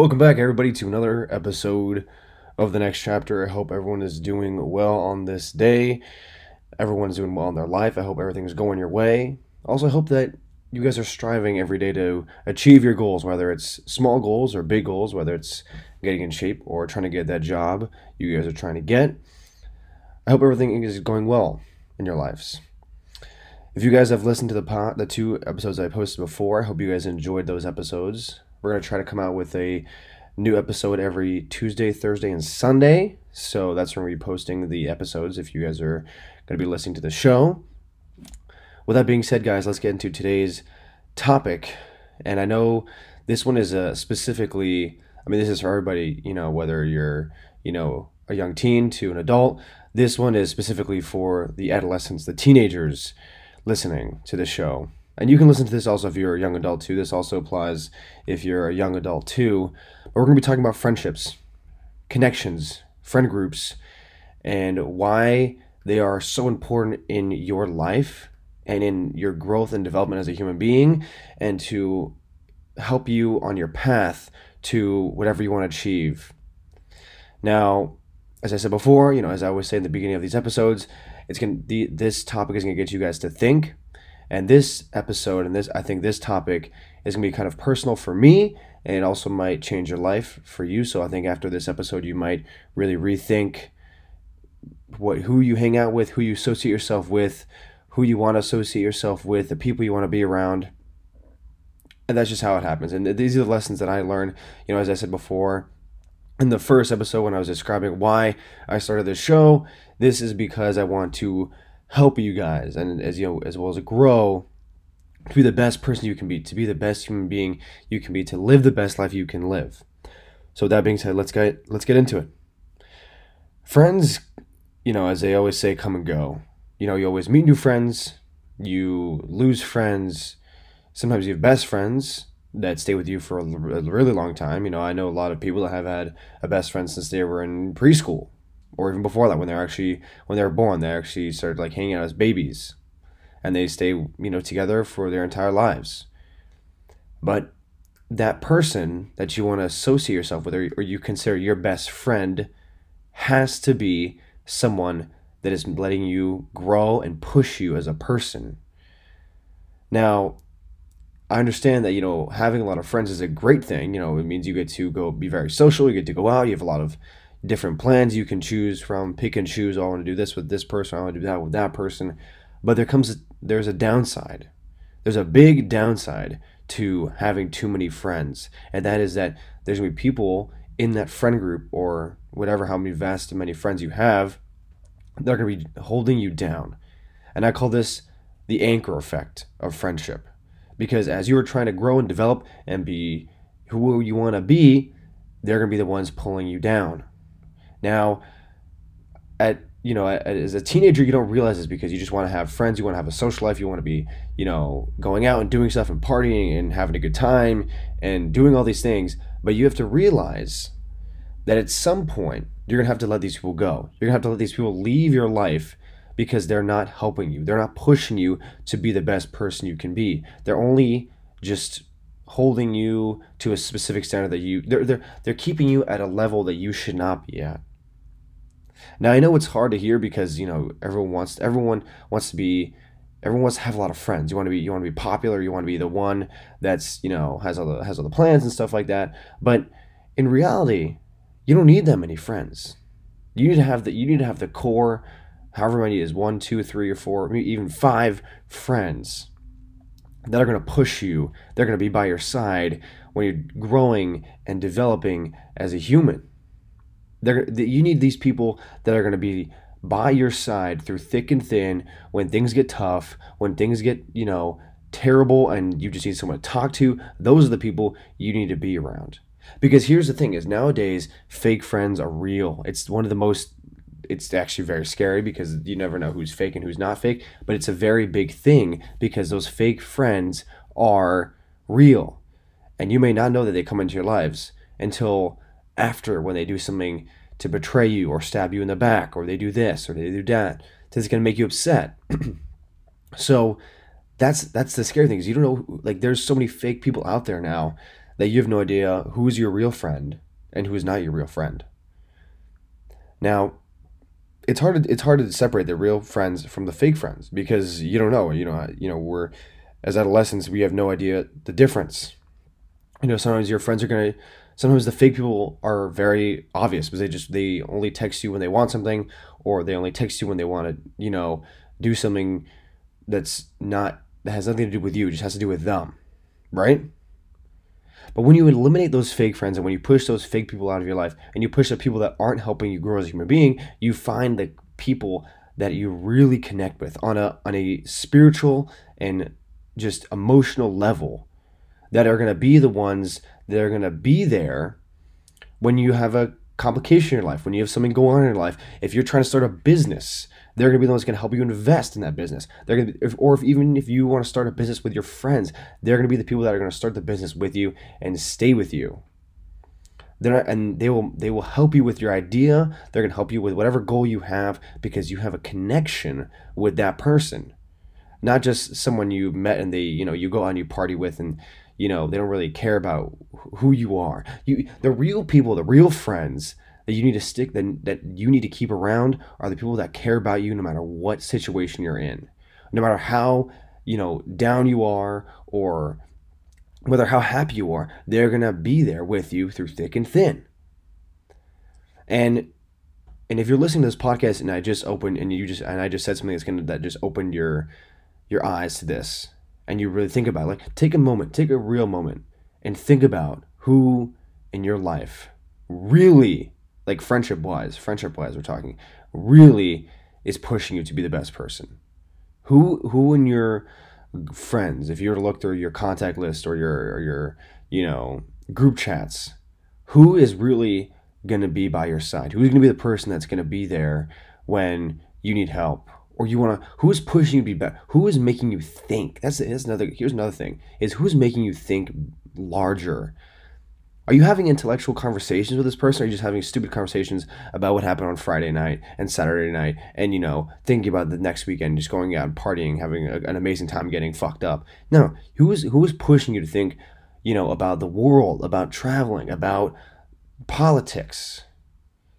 Welcome back, everybody, to another episode of the next chapter. I hope everyone is doing well on this day. Everyone's doing well in their life. I hope everything's going your way. Also, I hope that you guys are striving every day to achieve your goals, whether it's small goals or big goals, whether it's getting in shape or trying to get that job you guys are trying to get. I hope everything is going well in your lives. If you guys have listened to the pot, the two episodes I posted before, I hope you guys enjoyed those episodes. We're gonna try to come out with a new episode every Tuesday, Thursday, and Sunday. So that's when we're posting the episodes. If you guys are gonna be listening to the show. With that being said, guys, let's get into today's topic. And I know this one is uh, specifically. I mean, this is for everybody. You know, whether you're you know a young teen to an adult. This one is specifically for the adolescents, the teenagers listening to the show. And you can listen to this also if you're a young adult too. This also applies if you're a young adult too. But we're going to be talking about friendships, connections, friend groups, and why they are so important in your life and in your growth and development as a human being and to help you on your path to whatever you want to achieve. Now, as I said before, you know, as I always say in the beginning of these episodes, it's going to this topic is going to get you guys to think. And this episode and this I think this topic is going to be kind of personal for me and it also might change your life for you. So I think after this episode you might really rethink what who you hang out with, who you associate yourself with, who you want to associate yourself with, the people you want to be around. And that's just how it happens. And these are the lessons that I learned, you know, as I said before, in the first episode when I was describing why I started this show. This is because I want to help you guys and as you know as well as grow to be the best person you can be, to be the best human being you can be, to live the best life you can live. So that being said, let's get let's get into it. Friends, you know, as they always say, come and go. You know, you always meet new friends, you lose friends. Sometimes you have best friends, that stay with you for a really long time. You know, I know a lot of people that have had a best friend since they were in preschool, or even before that, when they're actually when they're born, they actually start like hanging out as babies, and they stay you know together for their entire lives. But that person that you want to associate yourself with, or, or you consider your best friend, has to be someone that is letting you grow and push you as a person. Now, I understand that you know having a lot of friends is a great thing. You know, it means you get to go be very social. You get to go out. You have a lot of different plans you can choose from. Pick and choose. Oh, I want to do this with this person. I want to do that with that person. But there comes a, there's a downside. There's a big downside to having too many friends, and that is that there's gonna be people in that friend group or whatever how many vast many friends you have they're gonna be holding you down, and I call this the anchor effect of friendship because as you are trying to grow and develop and be who you want to be, they're going to be the ones pulling you down. Now, at you know, as a teenager, you don't realize this because you just want to have friends, you want to have a social life, you want to be, you know, going out and doing stuff and partying and having a good time and doing all these things. But you have to realize that at some point, you're going to have to let these people go. You're going to have to let these people leave your life because they're not helping you. They're not pushing you to be the best person you can be. They're only just holding you to a specific standard that you they're they're they're keeping you at a level that you should not be at. Now I know it's hard to hear because you know everyone wants everyone wants to be everyone wants to have a lot of friends. You want to be you want to be popular. You want to be the one that's you know has all the has all the plans and stuff like that. But in reality, you don't need that many friends. You need to have the you need to have the core however many is one, two, three, or four, maybe even five friends that are going to push you. They're going to be by your side when you're growing and developing as a human. They're, you need these people that are going to be by your side through thick and thin when things get tough, when things get, you know, terrible and you just need someone to talk to. Those are the people you need to be around. Because here's the thing is nowadays fake friends are real. It's one of the most it's actually very scary because you never know who's fake and who's not fake. But it's a very big thing because those fake friends are real. And you may not know that they come into your lives until after when they do something to betray you or stab you in the back or they do this or they do that. This is going to make you upset. so that's that's the scary thing is you don't know like there's so many fake people out there now that you have no idea who's your real friend and who is not your real friend. Now, it's hard to, it's hard to separate the real friends from the fake friends because you don't know, you know, you know, we're as adolescents, we have no idea the difference. You know, sometimes your friends are going to sometimes the fake people are very obvious because they just they only text you when they want something or they only text you when they want to, you know, do something that's not that has nothing to do with you, it just has to do with them. Right? But when you eliminate those fake friends and when you push those fake people out of your life and you push the people that aren't helping you grow as a human being, you find the people that you really connect with on a on a spiritual and just emotional level that are going to be the ones that are going to be there when you have a complication in your life, when you have something going on in your life. If you're trying to start a business, they're going to be the ones going to help you invest in that business. They're going to, be, or if even if you want to start a business with your friends, they're going to be the people that are going to start the business with you and stay with you. They're not, and they will they will help you with your idea. They're going to help you with whatever goal you have because you have a connection with that person, not just someone you met and they you know you go out and you party with and you know they don't really care about who you are. You the real people, the real friends that you need to stick that, that you need to keep around are the people that care about you no matter what situation you're in no matter how you know down you are or whether how happy you are they're going to be there with you through thick and thin and and if you're listening to this podcast and i just opened and you just and i just said something that's going to that just opened your your eyes to this and you really think about it, like take a moment take a real moment and think about who in your life really like friendship wise, friendship wise, we're talking, really is pushing you to be the best person. Who who in your friends, if you were to look through your contact list or your or your you know group chats, who is really going to be by your side? Who's going to be the person that's going to be there when you need help? Or you want to? Who is pushing you to be better? Who is making you think? That's that's another. Here's another thing: is who's making you think larger are you having intellectual conversations with this person? Or are you just having stupid conversations about what happened on Friday night and Saturday night and, you know, thinking about the next weekend, just going out partying, having a, an amazing time getting fucked up? No. Who is, who is pushing you to think, you know, about the world, about traveling, about politics?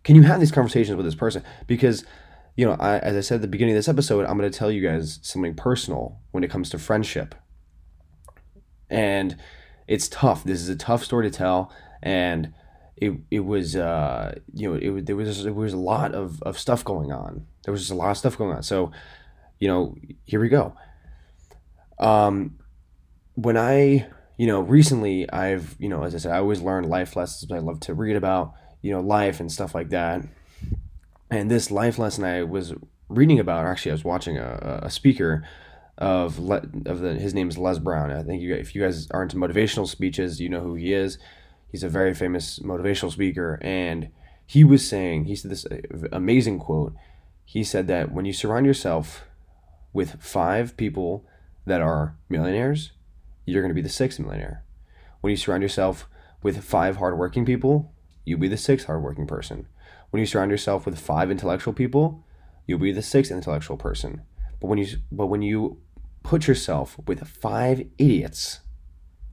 Can you have these conversations with this person? Because, you know, I, as I said at the beginning of this episode, I'm going to tell you guys something personal when it comes to friendship. And it's tough. This is a tough story to tell, and it it was uh you know it there was there was a lot of of stuff going on. There was just a lot of stuff going on. So, you know, here we go. Um, when I you know recently I've you know as I said I always learn life lessons. I love to read about you know life and stuff like that. And this life lesson I was reading about, actually I was watching a, a speaker of Le- of the his name is Les Brown. I think you if you guys are into motivational speeches, you know who he is. He's a very famous motivational speaker, and he was saying he said this uh, amazing quote. He said that when you surround yourself with five people that are millionaires, you're going to be the sixth millionaire. When you surround yourself with five hardworking people, you'll be the sixth hardworking person. When you surround yourself with five intellectual people, you'll be the sixth intellectual person. But when you but when you put yourself with five idiots,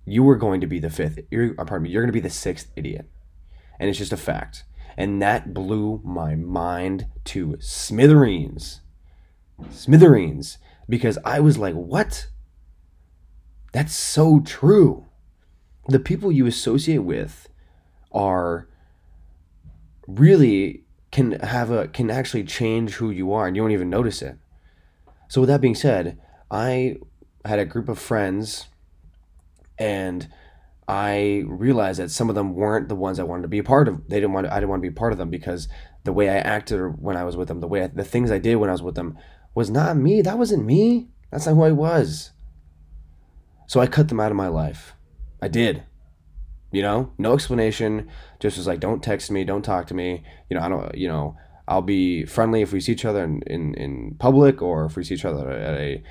you are going to be the fifth. You're, uh, pardon me. You're going to be the sixth idiot, and it's just a fact. And that blew my mind to smithereens, smithereens, because I was like, "What? That's so true." The people you associate with are really can have a can actually change who you are, and you don't even notice it. So with that being said, I had a group of friends and I realized that some of them weren't the ones I wanted to be a part of. They didn't want to, I didn't want to be part of them because the way I acted when I was with them, the way I, the things I did when I was with them was not me. That wasn't me. That's not who I was. So I cut them out of my life. I did. You know, no explanation. Just was like, don't text me, don't talk to me. You know, I don't. You know, I'll be friendly if we see each other in in, in public or if we see each other at a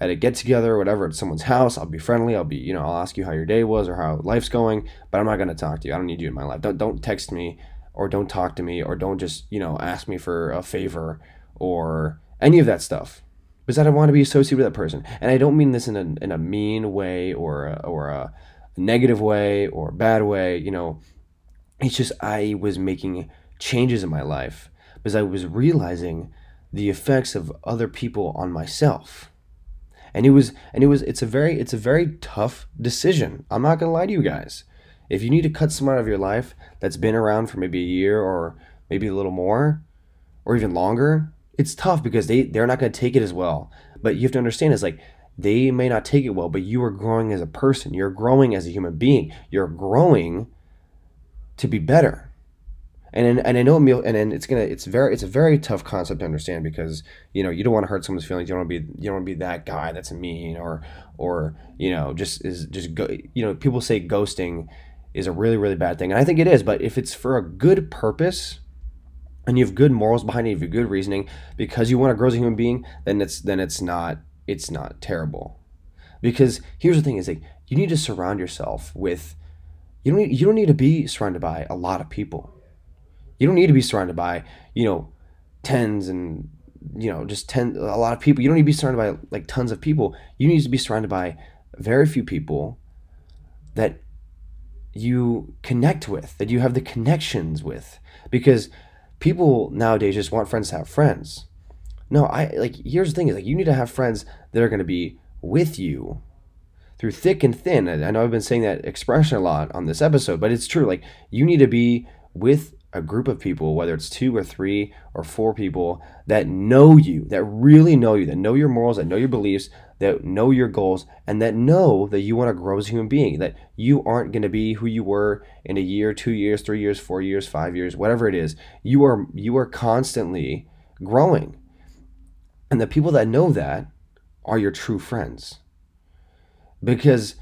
at a get together or whatever at someone's house. I'll be friendly. I'll be, you know, I'll ask you how your day was or how life's going, but I'm not going to talk to you. I don't need you in my life. Don't don't text me or don't talk to me or don't just, you know, ask me for a favor or any of that stuff. Because I don't want to be associated with that person. And I don't mean this in a, in a mean way or a, or a, a negative way or a bad way, you know. It's just I was making changes in my life because I was realizing the effects of other people on myself. And it was and it was it's a very it's a very tough decision. I'm not going to lie to you guys. If you need to cut someone out of your life that's been around for maybe a year or maybe a little more or even longer, it's tough because they they're not going to take it as well. But you have to understand is like they may not take it well, but you are growing as a person. You're growing as a human being. You're growing to be better and and I know Emil, and then it's gonna it's very it's a very tough concept to understand because you know you don't want to hurt someone's feelings. You don't want to be you don't want to be that guy that's mean or or you know just is just go you know people say ghosting is a really really bad thing, and I think it is. But if it's for a good purpose and you have good morals behind it, you have good reasoning because you want to grow as a human being, then it's then it's not it's not terrible. Because here's the thing: is like you need to surround yourself with you don't need, you don't need to be surrounded by a lot of people you don't need to be surrounded by, you know, tens and you know, just ten a lot of people. You don't need to be surrounded by like tons of people. You need to be surrounded by very few people that you connect with, that you have the connections with. Because people nowadays just want friends to have friends. No, I like here's the thing is like you need to have friends that are gonna be with you through thick and thin. I know I've been saying that expression a lot on this episode, but it's true. Like you need to be with a group of people, whether it's two or three or four people that know you, that really know you, that know your morals, that know your beliefs, that know your goals, and that know that you want to grow as a human being, that you aren't going to be who you were in a year, two years, three years, four years, five years, whatever it is. You are you are constantly growing. And the people that know that are your true friends. Because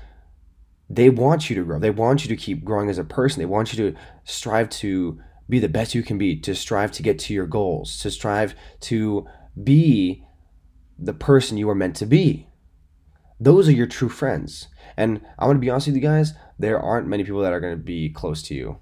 they want you to grow. They want you to keep growing as a person. They want you to strive to be the best you can be, to strive to get to your goals, to strive to be the person you are meant to be. Those are your true friends. And I want to be honest with you guys, there aren't many people that are going to be close to you.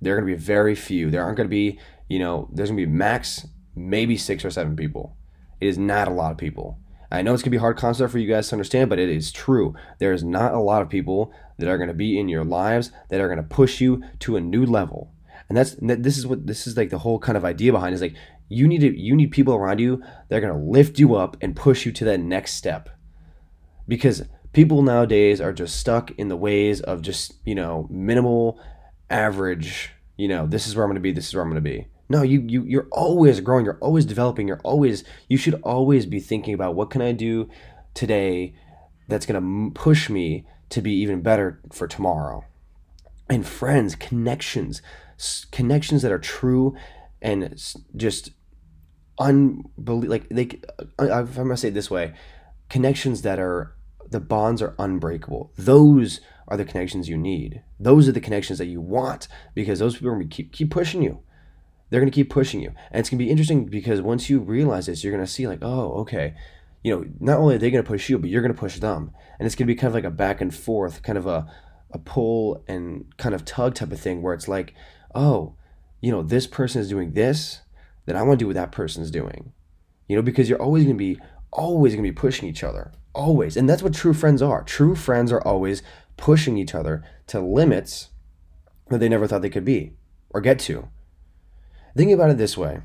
There are going to be very few. There aren't going to be, you know, there's going to be max maybe six or seven people. It is not a lot of people. I know it's to be a hard concept for you guys to understand, but it is true. There is not a lot of people that are going to be in your lives that are going to push you to a new level and that's this is what this is like the whole kind of idea behind is like you need to you need people around you that are going to lift you up and push you to that next step because people nowadays are just stuck in the ways of just you know minimal average you know this is where i'm going to be this is where i'm going to be no you, you you're always growing you're always developing you're always you should always be thinking about what can i do today that's going to push me to be even better for tomorrow and friends connections connections that are true and just unbelievable. Like they, uh, I'm gonna say it this way, connections that are the bonds are unbreakable. Those are the connections you need. Those are the connections that you want because those people are gonna keep keep pushing you. They're gonna keep pushing you, and it's gonna be interesting because once you realize this, you're gonna see like, oh, okay. You know, not only are they going to push you, but you're going to push them, and it's going to be kind of like a back and forth, kind of a a pull and kind of tug type of thing, where it's like, oh, you know, this person is doing this, then I want to do what that person's doing. You know, because you're always going to be always going to be pushing each other. Always. And that's what true friends are. True friends are always pushing each other to limits that they never thought they could be or get to. Thinking about it this way,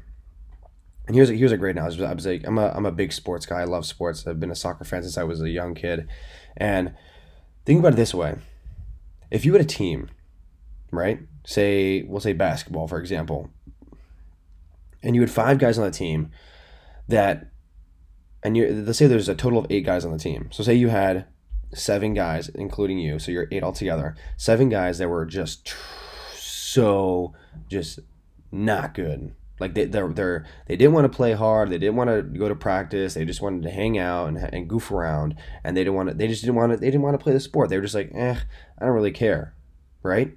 and here's a, here's a great analogy. I was like, I'm a, I'm a big sports guy. I love sports. I've been a soccer fan since I was a young kid. And think about it this way. If you had a team right? Say, we'll say basketball, for example. And you had five guys on the team that, and you let's say there's a total of eight guys on the team. So say you had seven guys, including you, so you're eight altogether. Seven guys that were just so just not good. Like they they're, they're they didn't want to play hard. They didn't want to go to practice. They just wanted to hang out and, and goof around. And they didn't want to. They just didn't want to. They didn't want to play the sport. They were just like, eh, I don't really care, right?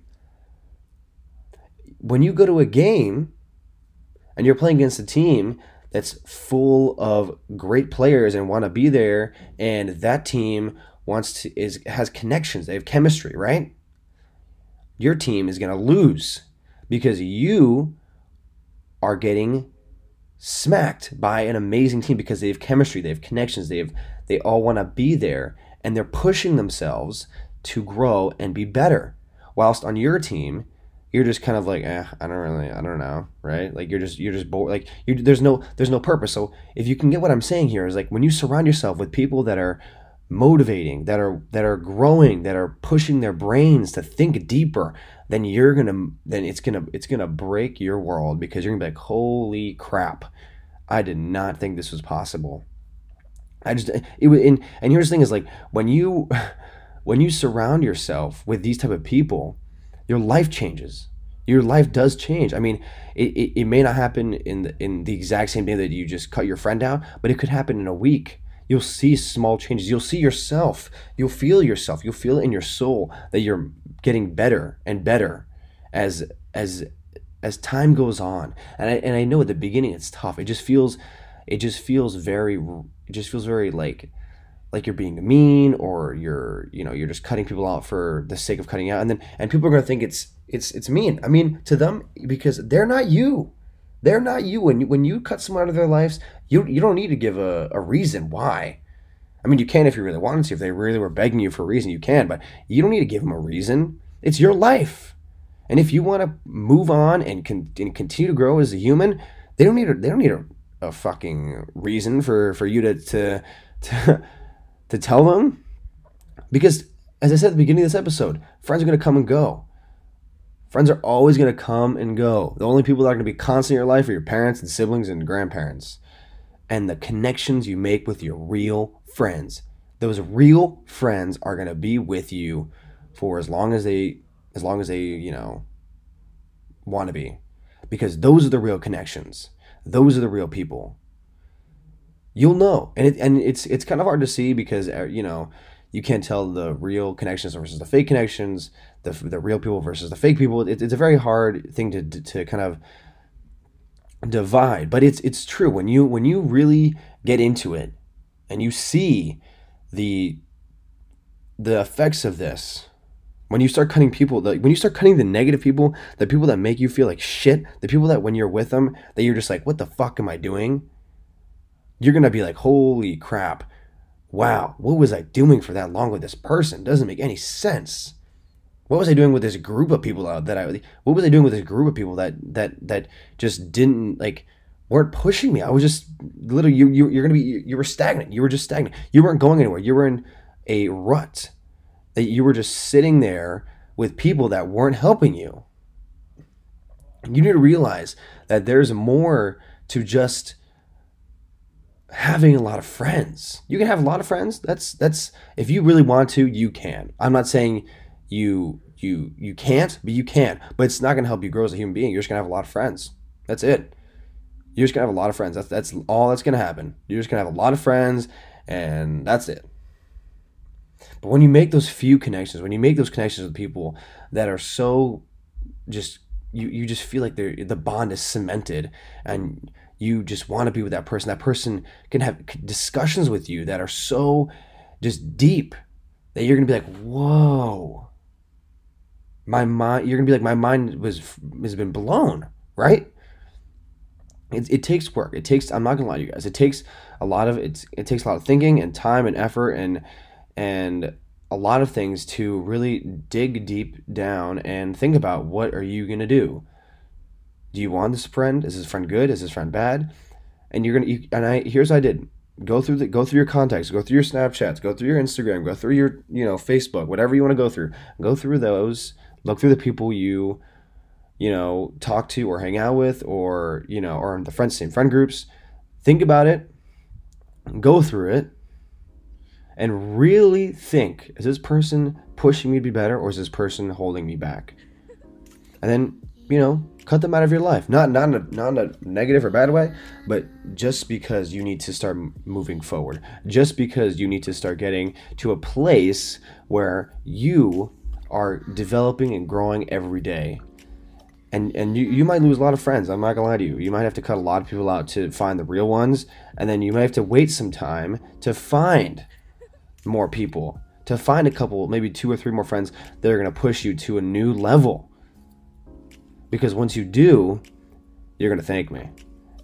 when you go to a game and you're playing against a team that's full of great players and want to be there and that team wants to is has connections they have chemistry right your team is going to lose because you are getting smacked by an amazing team because they have chemistry they have connections they have they all want to be there and they're pushing themselves to grow and be better. Whilst on your team, you're just kind of like, eh, I don't really, I don't know, right? Like you're just, you're just bored. Like there's no, there's no purpose. So if you can get what I'm saying here is like when you surround yourself with people that are motivating, that are that are growing, that are pushing their brains to think deeper, then you're gonna, then it's gonna, it's gonna break your world because you're gonna be like, holy crap, I did not think this was possible. I just, it was, and, and here's the thing is like when you, when you surround yourself with these type of people your life changes. Your life does change. I mean it, it, it, may not happen in the, in the exact same day that you just cut your friend out but it could happen in a week you'll see small changes. You'll see yourself. You'll feel yourself. You'll feel in your soul that you're getting better and better as as as time goes on. And I, and I know at the beginning it's tough. It just feels it just feels very it just feels very like like you're being mean or you're you know you're just cutting people out for the sake of cutting out. And then and people are going to think it's it's it's mean. I mean to them because they're not you they're not you. When you, when you cut someone out of their lives you you don't need to give a, a reason why. I mean you can if you really wanted to. If they really were begging you for a reason you can but you don't need to give them a reason. It's your life. And if you want to move on and, con- and continue to grow as a human they don't need a, they don't need a, a fucking reason for for you to to to to tell them. Because as I said at the beginning of this episode, friends are going to come and go. Friends are always going to come and go. The only people that are going to be constant in your life are your parents and siblings and grandparents. And the connections you make with your real friends. Those real friends are going to be with you for as long as they as long as they, you know, want to be. Because those are the real connections. Those are the real people you'll know and it, and it's it's kind of hard to see because uh, you know you can't tell the real connections versus the fake connections the, the real people versus the fake people it, it's a very hard thing to, to, to kind of divide but it's it's true when you when you really get into it and you see the the effects of this when you start cutting people like when you start cutting the negative people the people that make you feel like shit the people that when you're with them that you're just like what the fuck am i doing you're to be like, holy crap. Wow, what was I doing for that long with this person? Doesn't make any sense. What was I doing with this group of people out that I what was I doing with this group of people that that that just didn't like weren't pushing me. I was just literally you, you you're gonna be you were stagnant. You were just stagnant. You weren't going anywhere. You were in a rut. That you were just sitting there with people that weren't helping you. You need to realize that there's more to just having a lot of friends. You can have a lot of friends. That's that's if you really want to, you can. I'm not saying you you you can't, but you can. But it's not gonna help you grow as a human being. You're just gonna have a lot of friends. That's it. You're just gonna have a lot of friends. That's that's all that's gonna happen. You're just gonna have a lot of friends, and that's it. But when you make those few connections, when you make those connections with people that are so just you you just feel like the bond is cemented and you just want to be with that person. That person can have discussions with you that are so just deep that you're gonna be like, whoa. My mind, you're gonna be like, my mind was has been blown, right? It, it takes work. It takes. I'm not gonna lie to you guys. It takes a lot of it's. It takes a lot of thinking and time and effort and and a lot of things to really dig deep down and think about what are you gonna do do you want this friend? Is this friend good? Is this friend bad? And you're gonna you, and I here's what I did. Go through the go through your contacts, go through your Snapchats, go through your Instagram, go through your you know Facebook, whatever you want to go through. Go through those. Look through the people you you know talk to or hang out with or you know or in the friends same friend groups. Think about it. Go through it and really think is this person pushing me to be better or is this person holding me back and then you know cut them out of your life. Not not in a, not in a negative or bad way, but just because you need to start moving forward. Just because you need to start getting to a place where you are developing and growing every day. And and you, you might lose a lot of friends. I'm not gonna lie to you. You might have to cut a lot of people out to find the real ones, and then you might have to wait some time to find more people. To find a couple, maybe two or three more friends that are gonna push you to a new level because once you do, you're to thank me.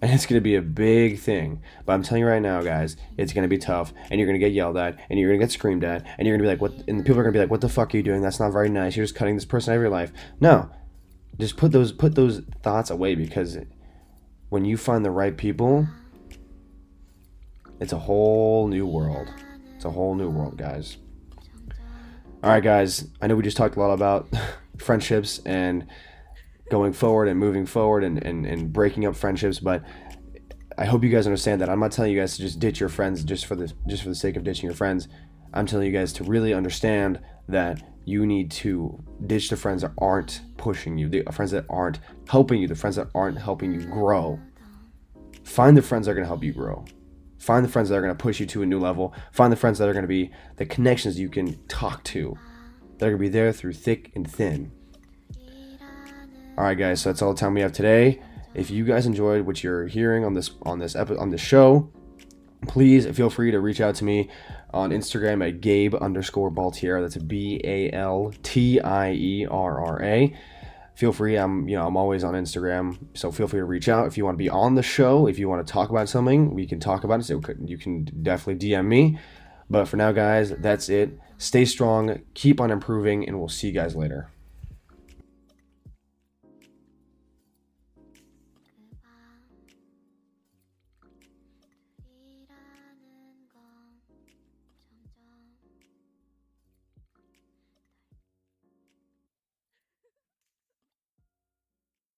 And it's going to be a big thing. But I'm telling you right now, guys, it's going to be tough, and you're going to get yelled at, and you're going to get screamed at, and you're going to be like, "What?" And people are going to be like, "What the fuck are you doing? That's not very nice. You're just cutting this person out of your life." No, just put those put those thoughts away because when you find the right people, it's a whole new world. It's a whole new world, guys. All right, guys. I know we just talked a lot about friendships and going forward and moving forward and, and, and breaking up friendships, but I hope you guys understand that I'm not telling you guys to just ditch your friends just for the just for the sake of ditching your friends. I'm telling you guys to really understand that you need to ditch the friends that aren't pushing you, the friends that aren't helping you, the friends that aren't helping you grow. Find the friends that are going to help you grow. Find the friends that are going to push you to a new level. Find the friends that are going to be the connections you can talk to. That are going to be there through thick and thin. All right, guys. So that's all the time we have today. If you guys enjoyed what you're hearing on this on this episode on this show, please feel free to reach out to me on Instagram at Gabe underscore Baltierra. That's B A L T I E R R A. Feel free. I'm you know I'm always on Instagram, so feel free to reach out if you want to be on the show. If you want to talk about something, we can talk about it. So you can definitely DM me. But for now, guys, that's it. Stay strong, keep on improving, and we'll see you guys later.